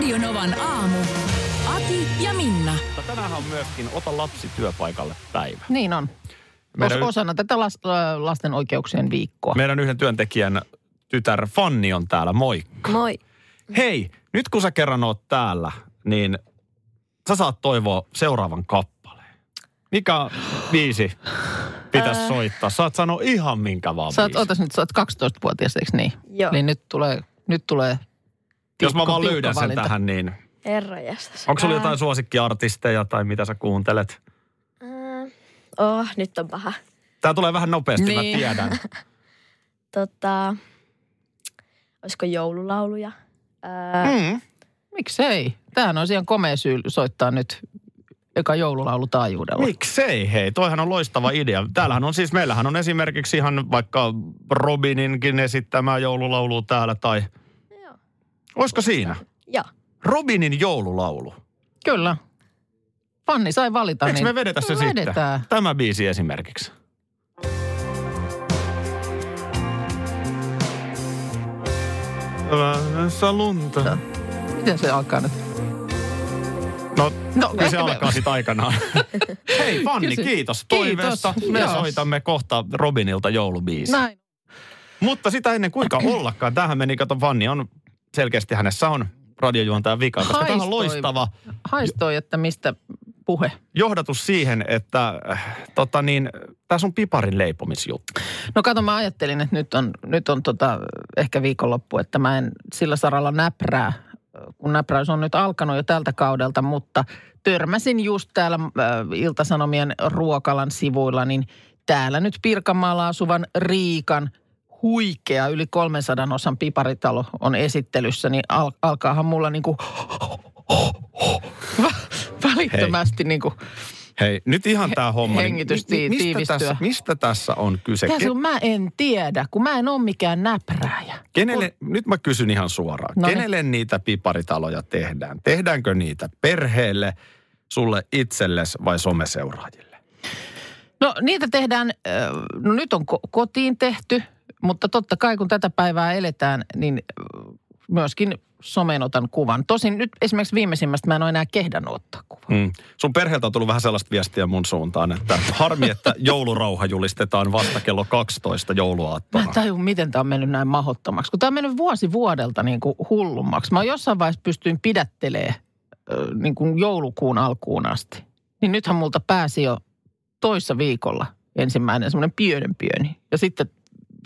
Radionovan aamu. Ati ja Minna. Tänään on myöskin Ota lapsi työpaikalle päivä. Niin on. Meidän- Os, osana tätä lasten oikeuksien viikkoa. Meidän yhden työntekijän tytär Fanni on täällä, moikka. Moi. Hei, nyt kun sä kerran oot täällä, niin sä saat toivoa seuraavan kappaleen. Mikä biisi pitäisi soittaa? Saat sanoa ihan minkä vaan Sä oot, biisin. otas nyt, sä oot 12-vuotias, eikö niin? Joo. Niin nyt tulee, nyt tulee Jos mä vaan löydän sen valinta. tähän, niin onko sulla jotain suosikkiartisteja tai mitä sä kuuntelet? ää, Oh, nyt on paha. Tää tulee vähän nopeasti, Niin. mä tiedän. Tota, olisiko joululauluja? Ää, Mm. Miksei? Tämähän on ihan komea syy soittaa nyt eka joululaulu taajuudella. Miksei hei, toihan on loistava idea. Täällähän on siis, meillähän on esimerkiksi ihan vaikka Robininkin esittämää joululaulu täällä tai... Olisiko siinä? Joo. Robinin joululaulu. Kyllä. Fanni sai valita. Eikö niin me vedetä se vedetään. sitten? Tämä biisi esimerkiksi. Lähdössä lunta. Miten se alkaa nyt? No, No, se me- alkaa sitten aikanaan. Hei Fanni, Kysy. kiitos Kiitos, toiveesta. Me joo. soitamme kohta Robinilta joulubiisi. Näin. Mutta sitä ennen kuinka ollakaan. Tähän meni, kato Fanni on, selkeästi hänessä on radiojuontajan vika, koska tämä on loistava Haistoi, että mistä puhe. johdatus siihen, että äh, tota niin, tämä sun piparin leipomisjuttu. No kato, mä ajattelin, että nyt on, nyt on tota, ehkä viikonloppu, että mä en sillä saralla näprää, kun näpräys on nyt alkanut jo tältä kaudelta, mutta törmäsin just täällä äh, Iltasanomien ruokalan sivuilla, niin täällä nyt Pirkanmaalla asuvan Riikan huikea yli 300 osan piparitalo on esittelyssä, niin al- alkaahan mulla niinku välittömästi niinku Hei, nyt ihan tämä homma. niin hengitys mi- mi- mistä, tiivistyä. tässä, mistä tässä on kyse? Tässä kun mä en tiedä, kun mä en ole mikään näprääjä. kenelle, nyt mä kysyn ihan suoraan. No niin. Kenelle niitä piparitaloja tehdään? Tehdäänkö niitä perheelle, sulle itsellesi vai someseuraajille? No niitä tehdään, no nyt on ko- kotiin tehty, mutta totta kai kun tätä päivää eletään, niin myöskin someen otan kuvan. Tosin nyt esimerkiksi viimeisimmästä mä en ole enää kehdannut ottaa kuvaa. Mm. Sun perheeltä on tullut vähän sellaista viestiä mun suuntaan, että harmi, että joulurauha julistetaan vasta kello 12 Mä jouluaattona. en tajua, miten tämä on mennyt näin mahottomaksi. Kun tämä on mennyt vuosi vuodelta niin kuin hullummaksi. Mä jossain vaiheessa pystyin pidättelee niin kuin joulukuun alkuun asti. Niin nythän multa pääsi jo toissa viikolla ensimmäinen semmoinen pienen pieni. Ja sitten,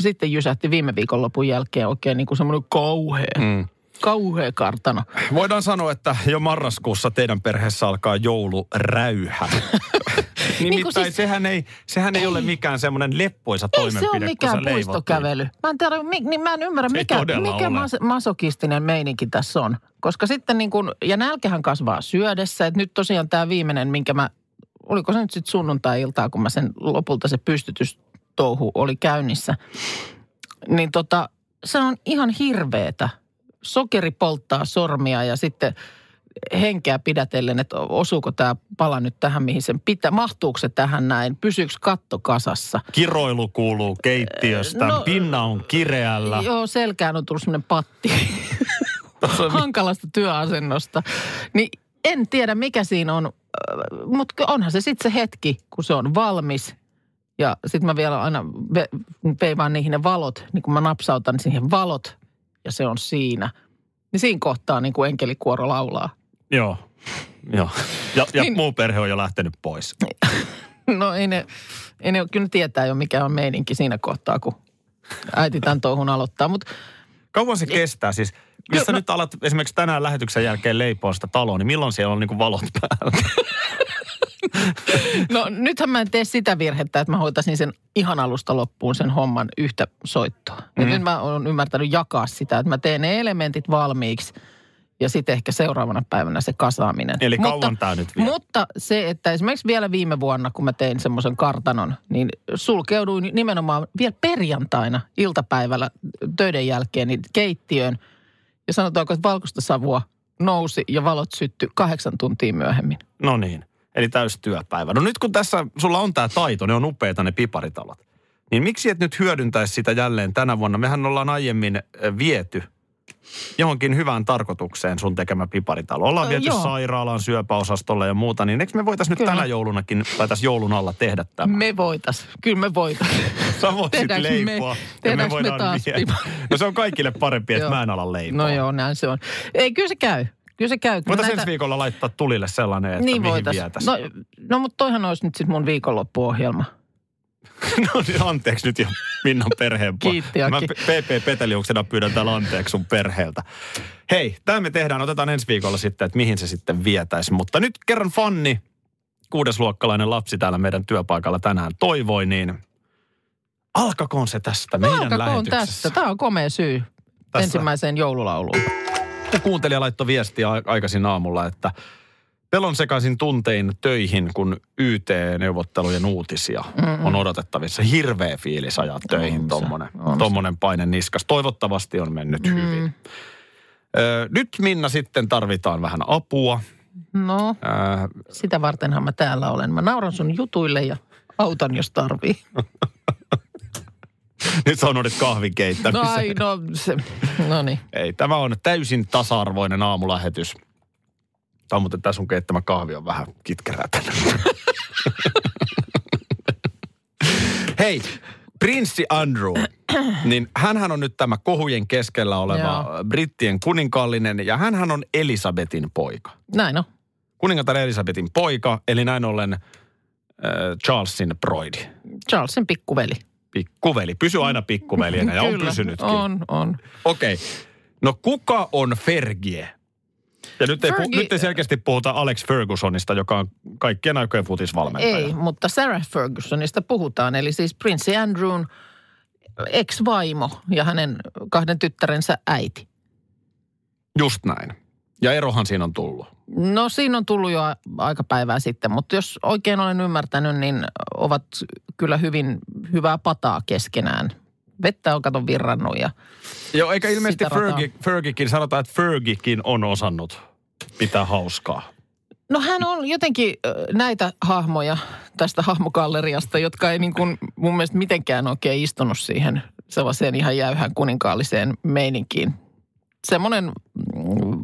sitten jysähti viime viikonlopun jälkeen oikein niin kuin semmoinen kauhea, Mm. kauhea kartano. Voidaan sanoa, että jo marraskuussa teidän perheessä alkaa jouluräyhä. Nimittäin siis- sehän, ei, sehän ei, ole mikään semmoinen leppoisa Ei toimenpide, se kun mikään leivot puistokävely. Mä en, tiedä, mi, niin mä en ymmärrä, Se ei mikä, mikä mas, masokistinen meininki tässä on. Koska sitten niin kuin, ja nälkähän kasvaa syödessä. Että nyt tosiaan tämä viimeinen, minkä mä, oliko se nyt sitten sunnuntai-iltaa, kun mä sen lopulta se pystytystouhu oli käynnissä. Niin tota, se on ihan hirveetä. Sokeri polttaa sormia ja sitten henkeä pidätellen, että osuuko tämä pala nyt tähän, mihin sen pitää. Mahtuuko se tähän näin? Pysyykö katto kasassa? Kiroilu kuuluu keittiöstä, No, pinna on kireällä. Joo, selkään on tullut semmoinen patti hankalasta työasennosta. Niin en tiedä, mikä siinä on, mutta onhan se sitten se hetki, kun se on valmis. Ja sitten mä vielä aina ve- veivaan niihin ne valot, niin kun mä napsautan siihen valot ja se on siinä. Niin siinä kohtaa niin kuin enkelikuoro laulaa. Joo. Joo. Ja, ja Niin- muu perhe on jo lähtenyt pois. No ei ne, ei ne kyllä tietää jo mikä on meininki siinä kohtaa, kun äiti tämän touhun aloittaa. Mutta Kauan se kestää siis? Jos sä no- nyt alat esimerkiksi tänään lähetyksen jälkeen leipoa sitä taloa, niin milloin siellä on niinku valot päällä? No nythän mä en tee sitä virhettä, että mä hoitaisin sen ihan alusta loppuun sen homman yhtä soittoa. Mm. Mhm. Nyt mä oon ymmärtänyt jakaa sitä, että mä teen ne elementit valmiiksi Ja sitten ehkä seuraavana päivänä se kasaaminen. Eli mutta, kauan tää nyt vie? Mutta se, että esimerkiksi vielä viime vuonna, kun mä tein semmoisen kartanon, niin sulkeuduin nimenomaan vielä perjantaina iltapäivällä töiden jälkeen niin keittiöön. Ja sanotaanko, että valkoista savua nousi ja valot syttyi kahdeksan tuntia myöhemmin. No niin, eli täys työpäivä. No nyt kun tässä sulla on tämä taito, ne on upeita ne piparitalot. Niin miksi et nyt hyödyntäisi sitä jälleen tänä vuonna? Mehän ollaan aiemmin viety johonkin hyvään tarkoitukseen sun tekemä piparitalo. Ollaan viety joo. sairaalaan, syöpäosastolle ja muuta, niin eikö me voitaisiin nyt Kyllä. tänä joulunakin tai tässä joulun alla tehdä tämä? Me voitais. Kyllä me voitais. Sä voisit Tehdäänkö me- ja me tehdäänkö me voidaan taas? No se on kaikille parempi, että mä en ala leipoa. No joo, näin se on. Ei, kyllä se käy. Kyllä se käy. Voitaisiin ensi viikolla laittaa tulille sellainen, että niin mihin vietäisi. No, no mutta toihan olisi nyt sitten mun viikonloppuohjelma. No niin, anteeksi nyt jo Minnan perheen. Kiitti, Mä. PP Peteliuksena pyydän täällä anteeksi sun perheeltä. Hei, tämä me tehdään. Otetaan ensi viikolla sitten, että mihin se sitten vietäisi. Mutta nyt kerran Fanni, kuudesluokkalainen lapsi täällä meidän työpaikalla tänään toivoi, niin alkakoon se tästä meidän Alkakoon lähetyksessä. tästä. Tämä on komea syy Tässä. ensimmäiseen joululauluun. Joku kuuntelija laittoi viestiä aikaisin aamulla, että pelon sekaisin tuntein töihin, kun YT-neuvottelujen uutisia mm on odotettavissa. Hirveä fiilis ajaa töihin se, tommonen, paine niskas. Toivottavasti on mennyt mm. hyvin. Ö, nyt Minna sitten tarvitaan vähän apua. No, Ö, sitä vartenhan mä täällä olen. Mä nauran sun jutuille ja autan, jos tarvii. nyt sä unohdit kahvin No keittämisen. ai, no se, no niin. Ei, tämä on täysin tasa-arvoinen aamulähetys. Tämä on muuten tämä sun keittämä kahvi on vähän kitkerää. Hei, prinssi Andrew, niin hänhän on nyt tämä kohujen keskellä oleva Joo. brittien kuninkaallinen ja hänhän on Elisabetin poika. Näin on. Kuningatar Elisabetin poika, eli näin ollen äh, Charlesin broidi. Charlesin pikkuveli. Pikkuveli. Pysy aina pikkuveljenä ja on pysynytkin. On, on. Okei. No kuka on Fergie? Ja nyt ei, pu, Fergie- nyt ei selkeästi puhuta Alex Fergusonista, joka on kaikkien aikojen futisvalmentaja. Ei, mutta Sarah Fergusonista puhutaan. Eli siis prinssi Andrewn ex-vaimo ja hänen kahden tyttärensä äiti. Just näin. Ja erohan siinä on tullut. No siinä on tullut jo aika päivää sitten, mutta jos oikein olen ymmärtänyt, niin ovat kyllä hyvin hyvää pataa keskenään. Vettä on kato virrannut ja Joo, eikä ilmeisesti. Fergie, Fergiekin, sanotaan, että Fergiekin on osannut pitää hauskaa. No hän on jotenkin näitä hahmoja tästä hahmogalleriasta, jotka ei niin kuin mun mielestä mitenkään oikein istunut siihen sellaiseen ihan jäyhän kuninkaalliseen meininkiin. Semmoinen mm,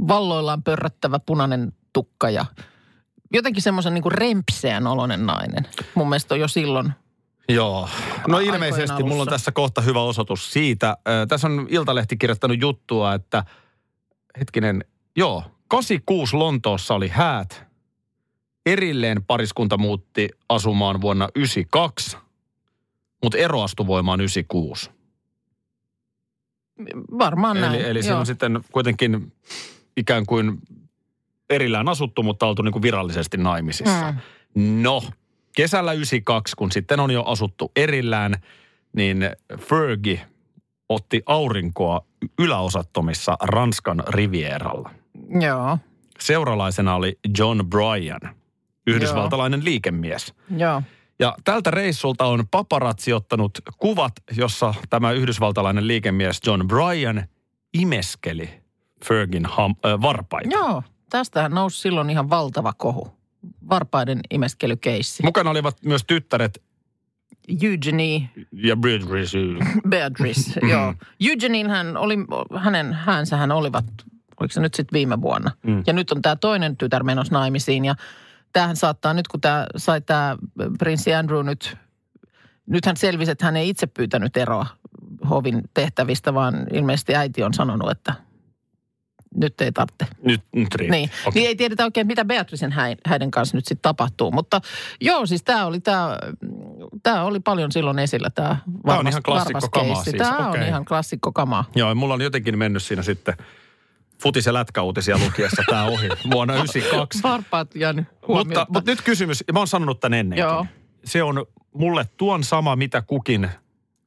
valloillaan pörrättävä punainen tukka ja jotenkin semmoisen niin rempseän oloinen nainen. Mun mielestä on jo silloin. Joo. No ilmeisesti mulla on alussa. tässä kohta hyvä osoitus siitä. Ö, Tässä on Iltalehti kirjoittanut juttua, että hetkinen, joo, 86 Lontoossa oli häät. Erilleen pariskunta muutti asumaan vuonna 92, mutta ero astui voimaan 96. Varmaan näin. Eli, eli siinä joo. on sitten kuitenkin ikään kuin erillään asuttu, mutta oltu niin kuin virallisesti naimisissa. Mm. No, kesällä 92, kun sitten on jo asuttu erillään, niin Fergie otti aurinkoa yläosattomissa Ranskan rivieralla. Joo, Seuralaisena oli John Bryan, yhdysvaltalainen liikemies. joo. Ja tältä reissulta on paparazzi ottanut kuvat, jossa tämä yhdysvaltalainen liikemies John Bryan imeskeli Fergin ham, äh, varpaita. Joo, tästähän nousi silloin ihan valtava kohu. Varpaiden imeskelykeissi. Mukana olivat myös tyttäret Eugenie ja Beatrice. Beatrice, joo. Eugenin hän oli, hänen häänsähän olivat, oliko se nyt sitten viime vuonna. Mm. Ja nyt on tämä toinen tytär menossa naimisiin ja tämähän saattaa nyt, kun tämä sai tämä prinssi Andrew nyt, nythän selvisi, että hän ei itse pyytänyt eroa hovin tehtävistä, vaan ilmeisesti äiti on sanonut, että nyt ei tarvitse. Nyt, nyt riitti. Niin. Okei. niin ei tiedetä oikein, mitä Beatricen häi- häiden kanssa nyt sitten tapahtuu. Mutta joo, siis tämä oli, tää, tää oli paljon silloin esillä tämä Tää on ihan klassikko kamaa siis, Tämä on okei. ihan klassikko kamaa. Joo, mulla on jotenkin mennyt siinä sitten futis- ja lätkäuutisia lukiessa tämä ohi vuonna 92. Varpaat jäänyt mutta, mutta nyt kysymys, ja mä oon sanonut tän ennenkin. Joo. Se on mulle tuon sama, mitä kukin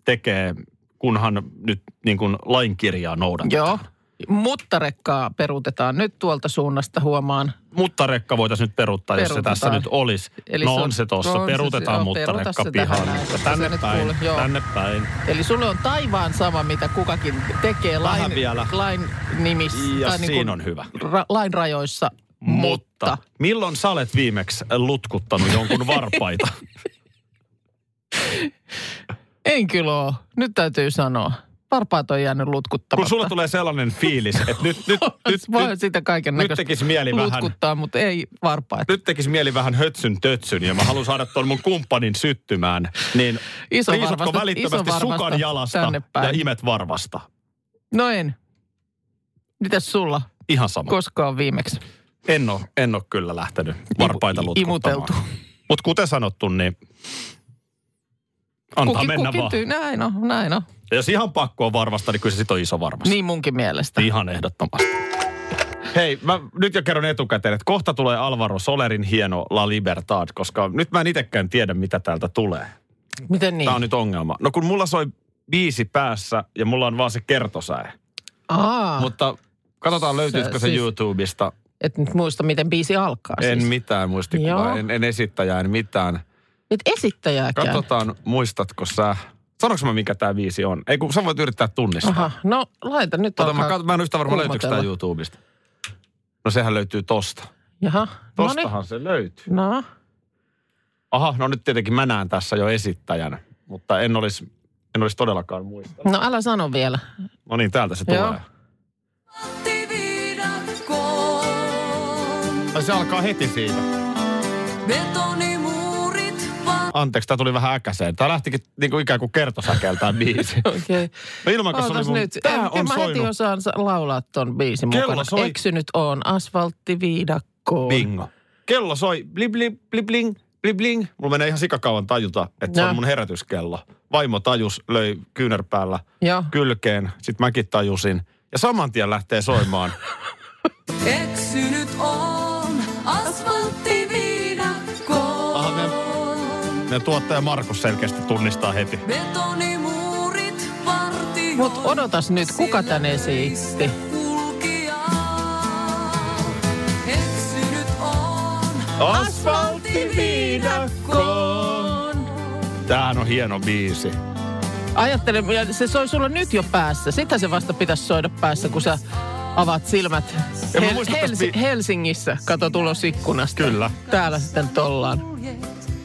tekee, kunhan nyt niin kuin lainkirjaa noudatetaan. Joo. Mutta rekkaa peruutetaan nyt tuolta suunnasta huomaan. Mutta rekka voitaisiin nyt peruuttaa, jos se tässä nyt olisi. Eli no se on- se tuossa. se- Peruutetaan joo, mutta rekka se pihaan. Tänne se päin, kuule- tänne päin. Eli sulle on taivaan sama, mitä kukakin tekee Vähän lain, vielä. lain nimissä. Ja tai niin siinä kuin on hyvä. Ra, lain rajoissa, mutta. milloin sä olet viimeksi lutkuttanut jonkun varpaita? En kyllä ole. Nyt täytyy sanoa. Varpaat on jäänyt lutkuttamatta. Kun sulla tulee sellainen fiilis, että nyt, nyt, nyt, Voi nyt, sitä kaiken nyt tekisi mieli vähän, lutkuttaa, mutta ei varpaat. nyt tekisi mieli vähän hötsyn tötsyn ja mä haluan saada tuon mun kumppanin syttymään. Niin Iso varvasta- välittömästi iso sukan jalasta tänne päin. ja imet varvasta? No en. Mitäs sulla Ihan sama. koskaan viimeksi? En ole, en ole kyllä lähtenyt varpaita Imu- lutkuttamaan. imuteltu. Mutta kuten sanottu, niin antaa Kukin, mennä kukin vaan. tyy, näin on, näin on. Ja jos ihan pakko on varvasta, niin kyllä se sit on iso varvasta. Niin munkin mielestä. Ihan ehdottomasti. Hei, mä nyt jo kerron etukäteen, että kohta tulee Alvaro Solerin hieno La Libertad, koska nyt mä en itsekään tiedä, mitä täältä tulee. Miten niin? Tämä on nyt ongelma. No kun mulla soi biisi päässä ja mulla on vaan se kertosäe. Aa, Mutta katsotaan löytyisikö se siis- YouTubesta. et nyt muista, miten biisi alkaa En siis. mitään muistikuvaa, en, en esittäjää, en mitään. Et esittäjääkään. Katsotaan, muistatko sä... Sanoinko mä, mikä tämä biisi on? Ei kun sä voit yrittää tunnistaa. Aha, no laita nyt Ota, mä, alkaa kat- mä en yhtä varma, löytyykö tämä. YouTubesta. No sehän löytyy tosta. Jaha, no niin. Tostahan se löytyy. No, Aha, no nyt tietenkin mä näen tässä jo esittäjän, mutta en olisi, en olisi todellakaan muistanut. no älä sano vielä. No niin, täältä se Joo. tulee. Ai, Se alkaa heti siitä. Anteeksi, tää tuli vähän äkäseen. Tää lähtikin niinku ikään kuin kertosäkeeltään biisi. Okei. Okay. No ilman, kun se oli mun... nyt. Tää en, on en mä heti osaan sa- laulaa ton biisin Kello mukana. soi. Eksynyt on asfalttiviidakkoon. Bingo. Kello soi bli bli bli bling, bli bling. Mulla menee ihan sikakauan tajuta, että se Joo. on mun herätyskello. Vaimo tajus, löi kyynärpäällä Joo. kylkeen. Sitten mäkin tajusin. Ja saman tien lähtee soimaan. Eksynyt on asfalttiviidakkoon. Ne tuottaja Markus selkeästi tunnistaa heti. Mut odotas nyt, kuka tän esitti? Asfalttiviidakkoon. Tämähän on hieno biisi. Ajattele, ja se soi sulla nyt jo päässä. Sitä se vasta pitäisi soida päässä, kun sä avaat silmät Ja mä Hel- Helsi- bi- Helsingissä. Kato tulos ikkunasta. Kyllä. Täällä sitten tollaan.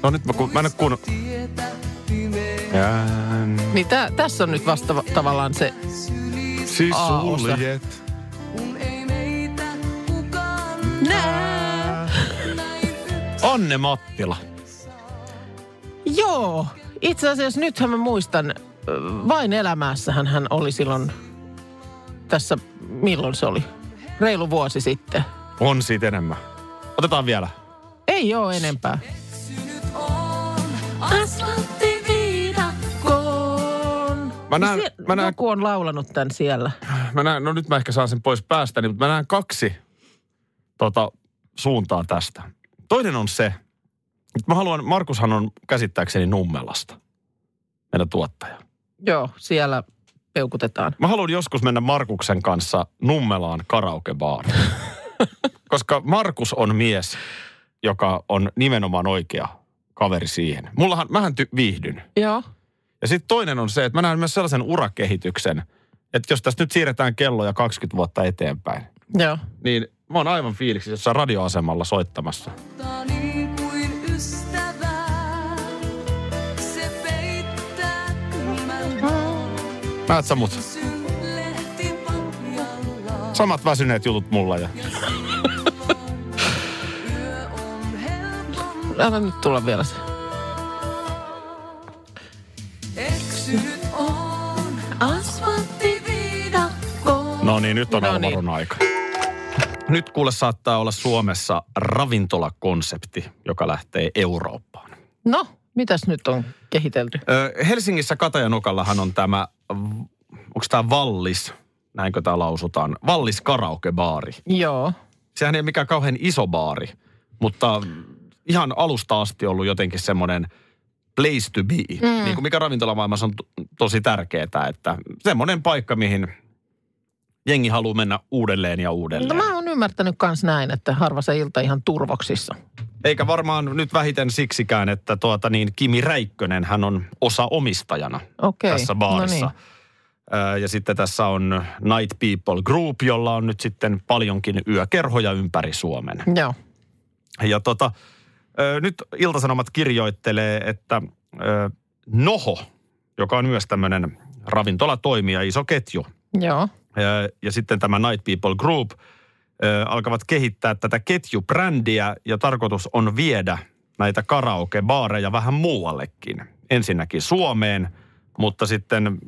No nyt mä, ku, mä en. Jään Niin tä, tässä on nyt vasta va- tavallaan se, siis A-osa. suljet. Anne Mattila. joo. Itse asiassa nythän mä muistan, vain elämässähän hän oli silloin tässä, milloin se oli? Reilu vuosi sitten. On siitä enemmän. Otetaan vielä. Ei ole enempää. Asfalttiviidakkoon. Mä näen, Sie- mä näen, Joku on laulanut tämän siellä. mä näen, no nyt mä ehkä saan sen pois päästäni, mutta mä näen kaksi tota, suuntaa tästä. Toinen on se, että mä haluan, Markushan on käsittääkseni Nummelasta, meidän tuottaja. Joo, siellä peukutetaan. Mä haluan joskus mennä Markuksen kanssa Nummelaan karaokebaariin. Koska Markus on mies, joka on nimenomaan oikea kaveri siihen. Mullahan, mähän ty- viihdyn. Joo. Ja sitten toinen on se, että mä näen myös sellaisen urakehityksen, että jos tästä nyt siirretään kelloja 20 vuotta eteenpäin, Joo. niin mä oon aivan fiiliksi jossain radioasemalla soittamassa. niin kuin ystävää. Se peittää kylmän Näet sä mut? Samat väsyneet jutut mulla ja... Älä nyt tulla vielä se. Eksynyt on asfalttiviidakkoon. No niin, nyt on No Alvaron niin. aika. Nyt kuule saattaa olla Suomessa ravintolakonsepti, joka lähtee Eurooppaan. No, mitäs nyt on kehitelty? Ö, Helsingissä Katajanokallahan on tämä, onko tämä Vallis, näinkö tämä lausutaan, Vallis karaokebaari. Joo. Sehän ei ole mikään kauhean iso baari, mutta ihan alusta asti ollut jotenkin semmoinen place to be, mm. niin kuin mikä ravintolamaailmassa on to- tosi tärkeää, että semmoinen paikka, mihin jengi haluaa mennä uudelleen ja No uudelleen. mä oon ymmärtänyt kans näin, että harva se ilta ihan turvoksissa. Eikä varmaan nyt vähiten siksikään, että tuota niin, Kimi Räikkönen, hän on osa omistajana Okei, tässä baarissa. no Ää, Ja sitten tässä on Night People Group, jolla on nyt sitten paljonkin yökerhoja ympäri Suomen. Joo. Ja tota, nyt Iltasanomat kirjoittelee, että Noho, joka on myös tämmöinen ravintolatoimija, iso ketju, Joo. ja, ja sitten tämä Night People Group alkavat kehittää tätä ketjubrändiä ja tarkoitus on viedä näitä karaoke-baareja vähän muuallekin. Ensinnäkin Suomeen, mutta sitten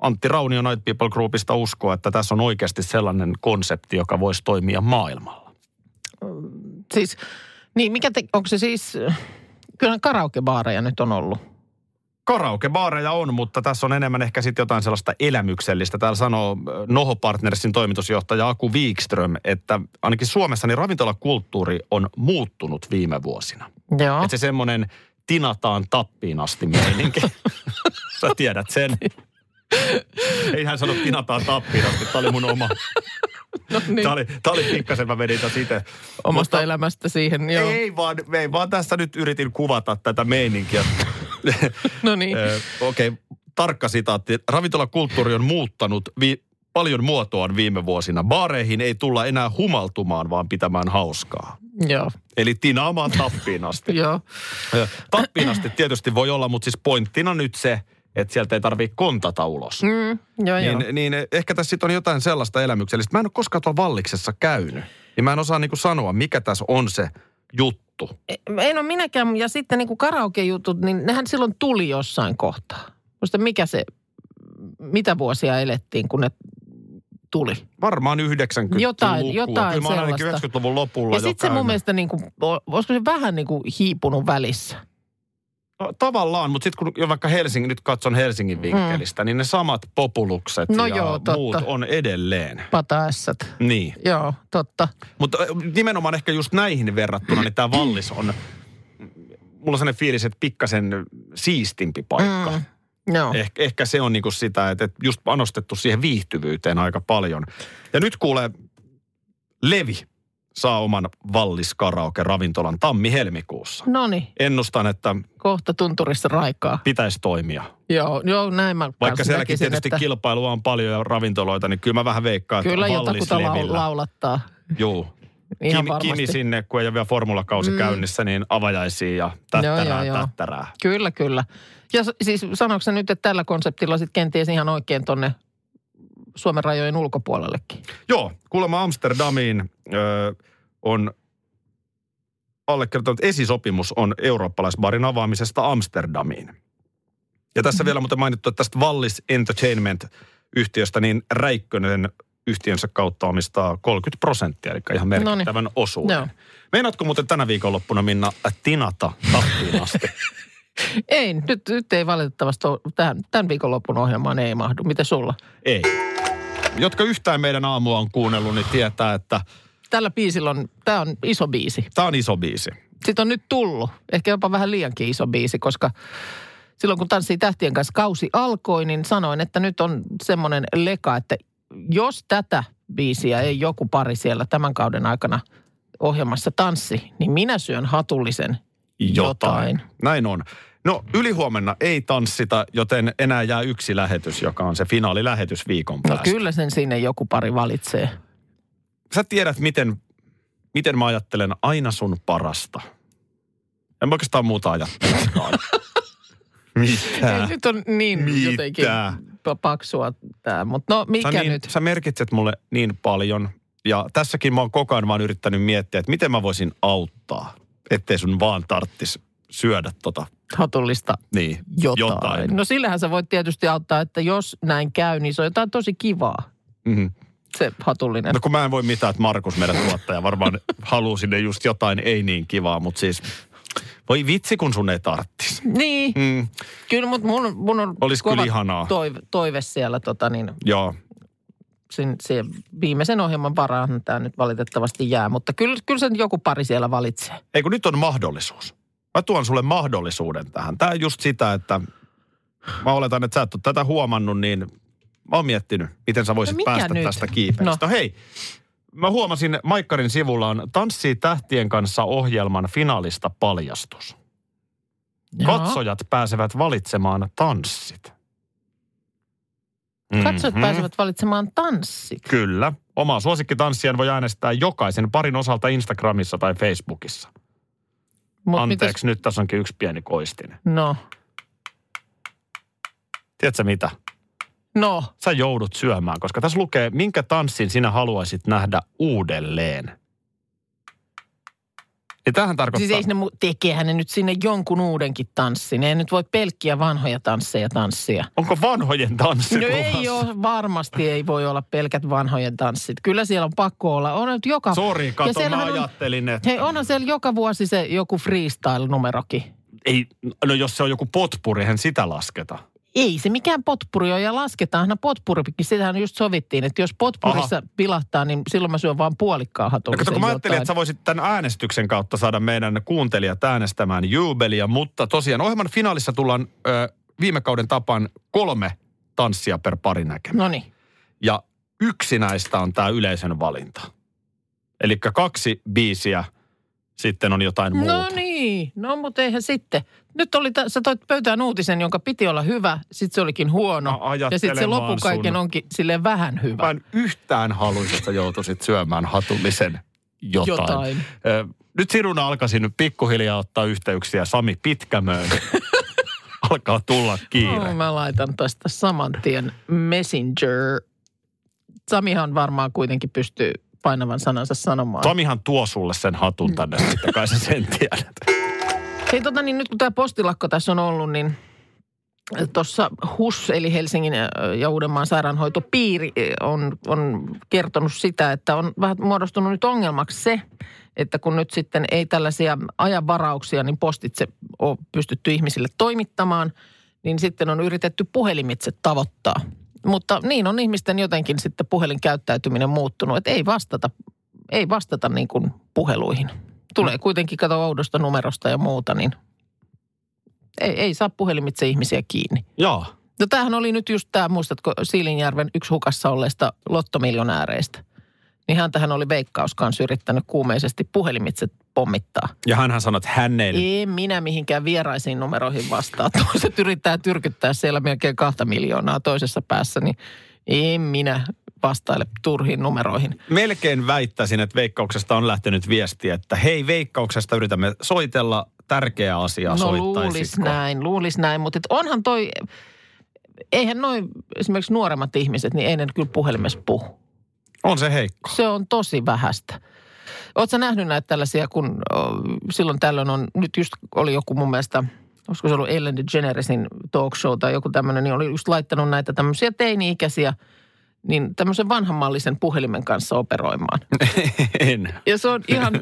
Antti Raunio Night People Groupista uskoo, että tässä on oikeasti sellainen konsepti, joka voisi toimia maailmalla. Siis, niin mikä te, onko se siis, kyllä karaokebaareja nyt on ollut. Karaoke-baareja on, mutta tässä on enemmän ehkä sitten jotain sellaista elämyksellistä. Täällä sanoo ö, Noho Partnersin toimitusjohtaja Aku Wikström, että ainakin Suomessa niin ravintolakulttuuri on muuttunut viime vuosina. Joo. Että se semmoinen tinataan tappiin asti meininki. Sä tiedät sen. Ei hän sano tinataan tappiin asti. Tämä oli mun oma. no niin, Tämä oli, tämä oli pikkasen, mä tätä itse. omasta Mutta- elämästä siihen. Joo. Ei vaan, ei vaan tässä nyt yritin kuvata tätä meininkiä. No niin. Okei, okay, tarkka sitaatti. Ravintolakulttuuri on muuttanut vi- paljon muotoaan viime vuosina. Baareihin ei tulla enää humaltumaan, vaan pitämään hauskaa. Joo. Eli tinaamaan tappiin asti. Joo. Tappiin asti tietysti voi olla, mutta siis pointtina nyt se, että sieltä ei tarvitse kontata ulos. Mm, joo, joo. Niin, niin ehkä tässä sitten on jotain sellaista elämyksellistä. Mä en ole koskaan tuolla valliksessa käynyt. Niin mä en osaa niinku sanoa, mikä tässä on se juttu. En ole minäkään. Ja sitten niin kuin karaoke-jutut, niin nehän silloin tuli jossain kohtaa. Muista mikä se, mitä vuosia elettiin, kun ne tuli. Varmaan 90-lukua. Jotain- jotain Kyllä mä sellaista. 90-luvun lopulla Ja sitten se mun mielestä, niin kuin, olisiko se vähän niin kuin hiipunut välissä? No, tavallaan, mutta sitten kun jo vaikka Helsingin, nyt katson Helsingin vinkkelistä, niin ne samat populukset No ja joo, totta. muut on edelleen. Pataässät. Niin. Joo, totta. Mutta nimenomaan ehkä just näihin verrattuna, niin tämä Vallis on, mulla on sellainen fiilis, että pikkasen siistimpi paikka. Mm. Joo. Eh, ehkä se on niinku sitä, että että just panostettu siihen viihtyvyyteen aika paljon. Ja nyt kuulee, Levi saa oman Vallis Karaoke ravintolan tammi-helmikuussa. No niin, Ennustan, että kohta tunturissa raikaa. pitäisi toimia. Joo, joo näin mä Vaikka sielläkin näkisin, tietysti että kilpailua on paljon ja ravintoloita, niin kyllä mä vähän veikkaan, että Kyllä jotakuta laulattaa. Juu. Ihan Kimi, varmasti. Kimi sinne, kun ei ole vielä formulakausi mm. käynnissä, niin avajaisia ja tättärää, Joo, joo, joo. tättärää. Kyllä, kyllä. Ja siis sanoiko nyt, että tällä konseptilla sitten kenties ihan oikein tonne Suomen rajojen ulkopuolellekin? Joo, kuulemma Amsterdamiin ö, on allekirjoittanut esisopimus on eurooppalaisbarin avaamisesta Amsterdamiin. Ja tässä Mhm. vielä muuten mainittu, että tästä Wallis Entertainment-yhtiöstä, niin Räikkönen yhtiönsä kautta omistaa 30 prosenttia, eli ihan merkittävän osuuden. Joo. Meinaatko muuten tänä viikonloppuna Minna tinata tappiin asti? Ei, nyt, nyt ei valitettavasti ole, tämän, tämän viikonlopun ohjelmaan ei mahdu. Miten sulla? Ei. Jotka yhtään meidän aamua on kuunnellut, niin tietää, että Tällä biisillä on, tämä on iso biisi. tämä on iso biisi. Sitten on nyt tullut, ehkä jopa vähän liiankin iso biisi, koska silloin kun Tanssii tähtien kanssa kausi alkoi, niin sanoin, että nyt on semmoinen leka, että jos tätä biisiä ei joku pari siellä tämän kauden aikana ohjelmassa tanssi, niin minä syön hatullisen jotain. Näin on. No ylihuomenna ei tanssita, joten enää jää yksi lähetys, joka on se finaalilähetys viikon No päästä. kyllä sen sinne joku pari valitsee. Sä tiedät, miten, miten mä ajattelen aina sun parasta. En mä oikeastaan muuta ajattelekaan. Ei, Mitä? nyt on niin Mitä? jotenkin pa- paksua tämä, mutta no mikä sä, niin, nyt? sä merkitset mulle niin paljon. Ja tässäkin mä oon koko ajan vaan yrittänyt miettiä, että miten mä voisin auttaa, ettei sun vaan tarttis syödä tota, Hatullista niin, jotain. jotain. No sillähän sä voit tietysti auttaa, että jos näin käy, niin se on jotain tosi kivaa, Mhm. se hatullinen. No kun mä en voi mitään, että Markus meidän tuottaja varmaan haluaa sinne just jotain ei niin kivaa, mutta siis voi vitsi kun sun ei tarttis. Niin, Mm, kyllä, mutta mun, mun on Olis kova kyllä ihanaa. Toive, toive siellä tota niin, joo, sin, se viimeisen ohjelman varaan tämä nyt valitettavasti jää. Mutta kyllä, kyllä sen joku pari siellä valitsee. ei kun nyt on mahdollisuus. Mä tuon sulle mahdollisuuden tähän. Tämä on just sitä, että mä oletan, että sä et ole tätä huomannut, niin mä oon miettinyt, miten sä voisit No päästä nyt? tästä kiipeistä. No. Hei, mä huomasin Maikkarin sivulla on Tanssii tähtien kanssa ohjelman finaalista paljastus. Joo. Katsojat pääsevät valitsemaan tanssit. Katsojat Mhm. pääsevät valitsemaan tanssit. Kyllä. Omaa suosikkitanssien voi äänestää jokaisen parin osalta Instagramissa tai Facebookissa. Mut Anteeksi, nyt tässä onkin yksi pieni koistinen. No, Tiedätkö mitä? no. Sä joudut syömään, koska tässä lukee, minkä tanssin sinä haluaisit nähdä uudelleen. Ja tämähän tarkoittaa... Siis ei ne, mu- tekeehän ne nyt sinne jonkun uudenkin tanssin. Ei nyt voi pelkkiä vanhoja tansseja tanssia. Onko vanhojen tanssit No ei luvassa? ole, varmasti ei voi olla pelkät vanhojen tanssit. Kyllä siellä on pakko olla. On nyt joka... Sori, Ja kato, mä on- ajattelin, että Hei, onhan siellä joka vuosi se joku freestyle-numerokin. ei, no jos se on joku potpuri, eihän sitä lasketa. Ei se mikään potpuri ole ja lasketaanhan potpurikin. Sitähän just sovittiin, että jos potpurissa pilahtaa, niin silloin mä syön vaan puolikkaan No hatullisen kato, kun mä ajattelin, jotain. että sä voisit tämän äänestyksen kautta saada meidän kuuntelijat äänestämään jubelia, mutta tosiaan ohjelman finaalissa tullaan ö, viime kauden tapaan kolme tanssia per pari näkemään. No niin. Ja yksi näistä on tämä yleisön valinta. Eli kaksi biisiä, sitten on jotain muuta. No niin, no mutta eihän sitten. Nyt oli, ta- sä toit pöytään uutisen, jonka piti olla hyvä, sitten se olikin huono. Mä ja sitten se lopun kaiken sun- onkin silleen vähän hyvä. Mä en yhtään haluaisi, että joutuisit syömään hatullisen jotain. Jotain. Ö, Nyt Siruna alkaisin nyt pikkuhiljaa ottaa yhteyksiä Sami Pitkämöön. Alkaa tulla kiire. No, mä laitan tästä saman tien Messenger. Samihan varmaan kuitenkin pystyy painavan sanansa sanomaan. Tomihan tuo sulle sen hatun tänne, sitten kai sä sen tiedät. Hei tota niin, nyt kun tämä postilakko tässä on ollut, niin tuossa HUS eli Helsingin ja Uudenmaan sairaanhoitopiiri on, on kertonut sitä, että on vähän muodostunut nyt ongelmaksi se, että kun nyt sitten ei tällaisia ajanvarauksia, niin postitse ole pystytty ihmisille toimittamaan, niin sitten on yritetty puhelimitse tavoittaa. Mutta niin on ihmisten jotenkin sitten puhelinkäyttäytyminen muuttunut, että ei vastata, ei vastata niin kuin puheluihin. Tulee kuitenkin kato oudosta numerosta ja muuta, niin ei, ei saa puhelimitse ihmisiä kiinni. Joo. No tämähän oli nyt just tämä, muistatko Siilinjärven yksi hukassa olleista lottomiljonääreistä. Niin hän tähän oli Veikkaus kanssa yrittänyt kuumeisesti puhelimitse pommittaa. Ja hänhän sanoi, että hän ei... Ei minä mihinkään vieraisiin numeroihin vastaa. Toiset yrittää tyrkyttää siellä melkein kahta miljoonaa toisessa päässä, niin ei minä vastaile turhiin numeroihin. Melkein väittäisin, että Veikkauksesta on lähtenyt viesti, että hei Veikkauksesta yritämme soitella tärkeä asia, No luulis näin, luulis näin, mutta et onhan toi, eihän noin esimerkiksi nuoremmat ihmiset, niin ei ne kyllä puhelimessa puhu. On se heikko. Se on tosi vähäistä. Oletko nähnyt näitä tällaisia, kun silloin tällöin on, nyt just oli joku mun mielestä, olisiko se ollut Ellen DeGeneresin talk show tai joku tämmöinen, niin oli just laittanut näitä tämmöisiä teini-ikäisiä, niin tämmöisen vanhanmallisen puhelimen kanssa operoimaan. en. Ja se on ihan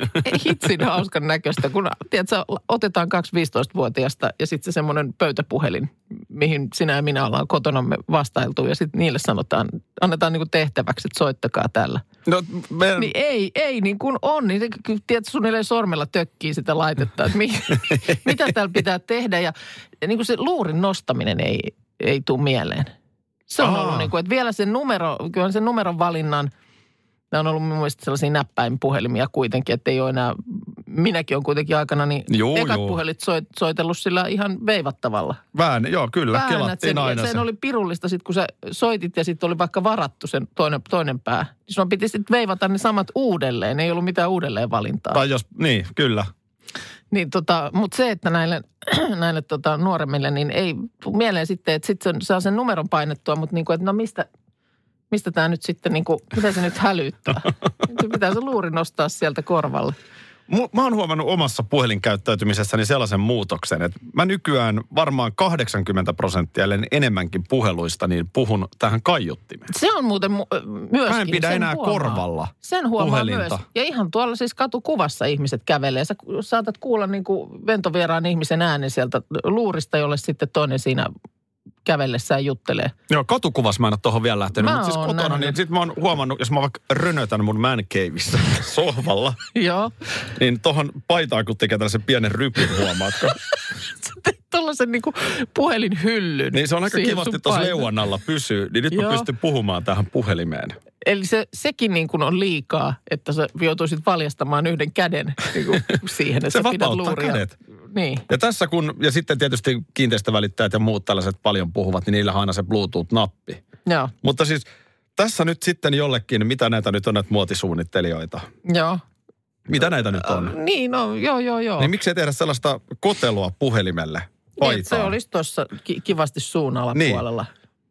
hitsin hauskan näköistä, kun tiedätkö, otetaan kaksi 15-vuotiaasta ja sitten se semmoinen pöytäpuhelin, mihin sinä ja minä ollaan kotonamme vastailtu ja sitten niille sanotaan, annetaan niinku tehtäväksi, että soittakaa tällä. No, me, Niin ei, ei niin kuin on. Niin tiedätkö, suunnilleen sormella tökkii sitä laitetta, että mi, mitä täällä pitää tehdä. Ja, ja niin kuin se luurin nostaminen ei, ei tule mieleen. Se on Aa. ollut niin kuin, että vielä sen numero, kyllä sen numeron valinnan, nämä on ollut mun mielestä sellaisia näppäinpuhelimia kuitenkin, että ei ole enää, minäkin on kuitenkin aikana, niin Juu, ekat juu. puhelit soit, soitellut sillä ihan veivattavalla. Vään, joo, kyllä, Väännät kelattiin sen, aina sen se. oli pirullista sitten, kun sä soitit ja sitten oli vaikka varattu sen toinen, toinen pää. Niin sun piti sitten veivata ne samat uudelleen, ei ollut mitään uudelleen valintaa. Tai jos, niin, kyllä. Niin tota, mutta se, että näille, näille tota, nuoremmille, niin ei tule mieleen sitten, että sitten saa sen numeron painettua, mutta niin kuin, että no mistä, mistä tämä nyt sitten, niin kuin, mitä se nyt hälyttää? Se pitää se luuri nostaa sieltä korvalle. Mä oon huomannut omassa puhelinkäyttäytymisessäni sellaisen muutoksen, että mä nykyään varmaan 80 prosenttia, ellen enemmänkin puheluista, niin puhun tähän kaiuttimeen. Se on muuten mu- myöskin. Mä en pidä sen enää huomaa. korvalla Sen huomaa puhelinta. myös. Ja ihan tuolla siis katukuvassa ihmiset kävelee. Sä saatat kuulla niin kuin ventovieraan ihmisen äänen sieltä luurista, jolle sitten toinen siinä kävellessään juttelee. Joo, katukuvassa mä en ole tuohon vielä lähtenyt, Mä mutta siis kotona, nähnyt. niin sit mä oon huomannut, jos mä vaikka rönötän mun man caveissa sohvalla, Joo. niin tohon paitaan kun tekee tällaisen pienen rypin, huomaatko? tuollaisen niin puhelinhyllyn. Niin se on aika kivasti tuossa leuan alla pysyy, niin nyt mä pystyn puhumaan tähän puhelimeen. Eli se, sekin niin kuin on liikaa, että sä joutuisit valjastamaan yhden käden niin kuin siihen, että Se sä pidät luuria. kädet. Niin. Ja tässä kun, ja sitten tietysti kiinteistövälittäjät ja muut tällaiset paljon puhuvat, niin niillä on aina se Bluetooth-nappi. Joo, Mutta siis tässä nyt sitten jollekin, mitä näitä nyt on näitä muotisuunnittelijoita? joo. Mitä näitä nyt on? Niin, no joo, joo, joo. Niin miksei tehdä sellaista kotelua puhelimelle? Niin, Paitaan. se olisi tuossa ki- kivasti suun alapuolella.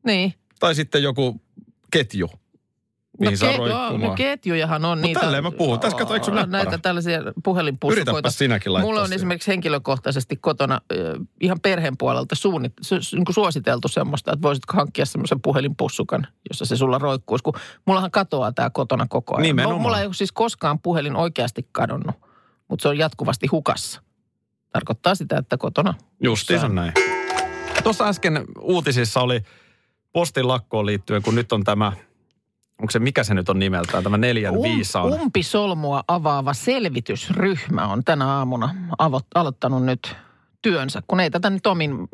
Niin. Tai sitten joku ketju, mihin saa roikkumaan. no ketjujahan on Mut niitä. tälleen mä puhun. Tässä kato, eikö näppärä? Näitä tällaisia puhelinpussukoita. Sinäkin laittaa Mulla on siihen. esimerkiksi henkilökohtaisesti kotona ihan perheen puolelta suunnit, su, su, niin kuin suositeltu semmoista, että voisitko hankkia semmoisen puhelinpussukan, jossa se sulla roikkuisi. Kun mullahan katoaa tämä kotona koko ajan. Nimenomaan. Mulla ei ole siis koskaan puhelin oikeasti kadonnut, mutta se on jatkuvasti hukassa. Tarkoittaa sitä, että kotona Justiinsa näin. Tuossa äsken uutisissa oli postin lakkoon liittyen, kun nyt on tämä, onko se, mikä se nyt on nimeltään, tämä neljän Um, viisaan. umpisolmua avaava selvitysryhmä on tänä aamuna avo- aloittanut nyt työnsä. Kun ei tätä nyt omin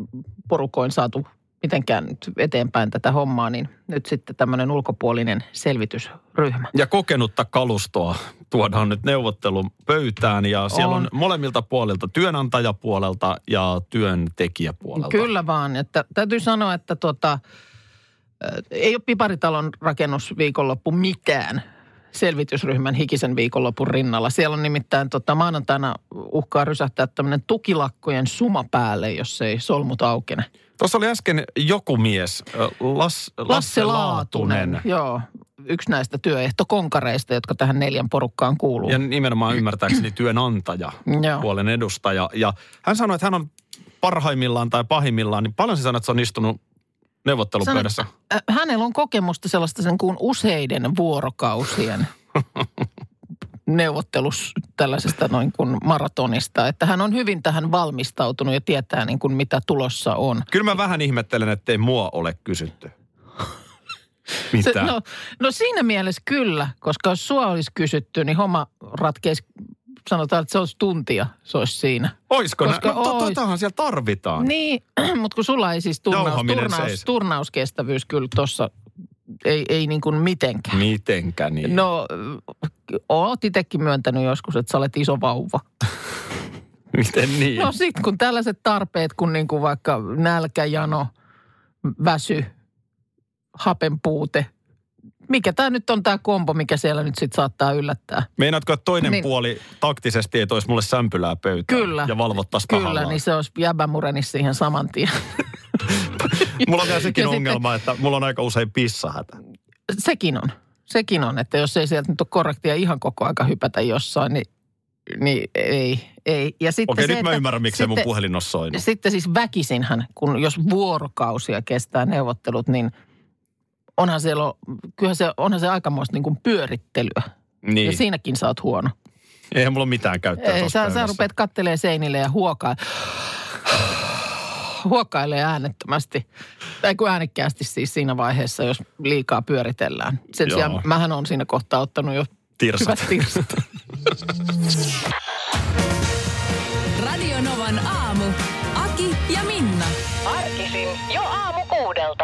porukoin saatu mitenkään nyt eteenpäin tätä hommaa, niin nyt sitten tämmöinen ulkopuolinen selvitysryhmä. Ja kokenutta kalustoa tuodaan nyt neuvottelun pöytään ja siellä on, On. molemmilta puolilta, työnantajapuolelta ja työntekijäpuolelta. Kyllä vaan, että täytyy sanoa, että äh, ei ole Piparitalon rakennusviikonloppu mitään selvitysryhmän hikisen viikonlopun rinnalla. Siellä on nimittäin tota, maanantaina uhkaa rysähtää tämmöinen tukilakkojen suma päälle, jos ei solmut aukene. Tuossa oli äsken joku mies, Las, Lasse, Lasse Laatunen, joo. Yksi näistä työehtokonkareista, jotka tähän neljän porukkaan kuuluu. Ja nimenomaan ymmärtääkseni työnantaja, puolen edustaja. Ja hän sanoi, että hän on parhaimmillaan tai pahimmillaan, niin paljon se sanoi, että se on istunut neuvottelupöydässä. Sano, äh, hänellä on kokemusta sellaista sen kuin useiden vuorokausien neuvottelus tällaisesta noin kuin maratonista. Että hän on hyvin tähän valmistautunut ja tietää niin kuin mitä tulossa on. Kyllä mä vähän ihmettelen, ettei mua ole kysytty. Mitä? Se, no, no siinä mielessä kyllä, koska jos sua olisi kysytty, niin homma ratkeisi, sanotaan, että se olisi tuntia, se olisi siinä. Oisko? koska Nä? No, ois. totahan siellä tarvitaan. Niin, mutta kun sulla ei siis turnaus, turnaus, turnauskestävyys kyllä tuossa ei, ei niin kuin mitenkään. Mitenkä niin? No, oot itsekin myöntänyt joskus, että sä olet iso vauva. Miten niin? No sit kun tällaiset tarpeet, kun niin kuin vaikka nälkä, jano, väsy, hapen puute. Mikä tämä nyt on tämä kombo, mikä siellä nyt sitten saattaa yllättää? Meinaatko, että toinen Niin. puoli taktisesti ei toisi mulle sämpylää pöytään? Kyllä. Ja valvottaisi Kyllä, tahallaan? niin se olisi jäbämurenis siihen saman tien. Mulla on vielä sekin Ja sitten- ongelma, että mulla on aika usein pissahätä. Sekin on. Sekin on, että jos ei sieltä nyt ole korrektia ihan koko aika hypätä jossain, niin, niin ei, ei. Ja sitten Okei, se, nyt mä ymmärrän, miksei mun sitten- puhelin ole soinut. Sitten siis väkisinhän, kun jos vuorokausia kestää neuvottelut, niin onhan, siellä, on- kyllähän se, onhan se aikamoista niin kuin pyörittelyä. Niin. Ja siinäkin sä oot huono. Eihän mulla ole mitään käyttöä Ei, sä, sä rupeat kattelee seinille ja huokaa. Huokailee äänettömästi. Tai kuin äänekkäästi siis siinä vaiheessa, jos liikaa pyöritellään. Sen Joo. sijaan mähän on siinä kohtaa ottanut jo Tirsat. hyvät tirsat. Radio Novan aamu. Aki ja Minna. Arkisin jo aamu kuudelta.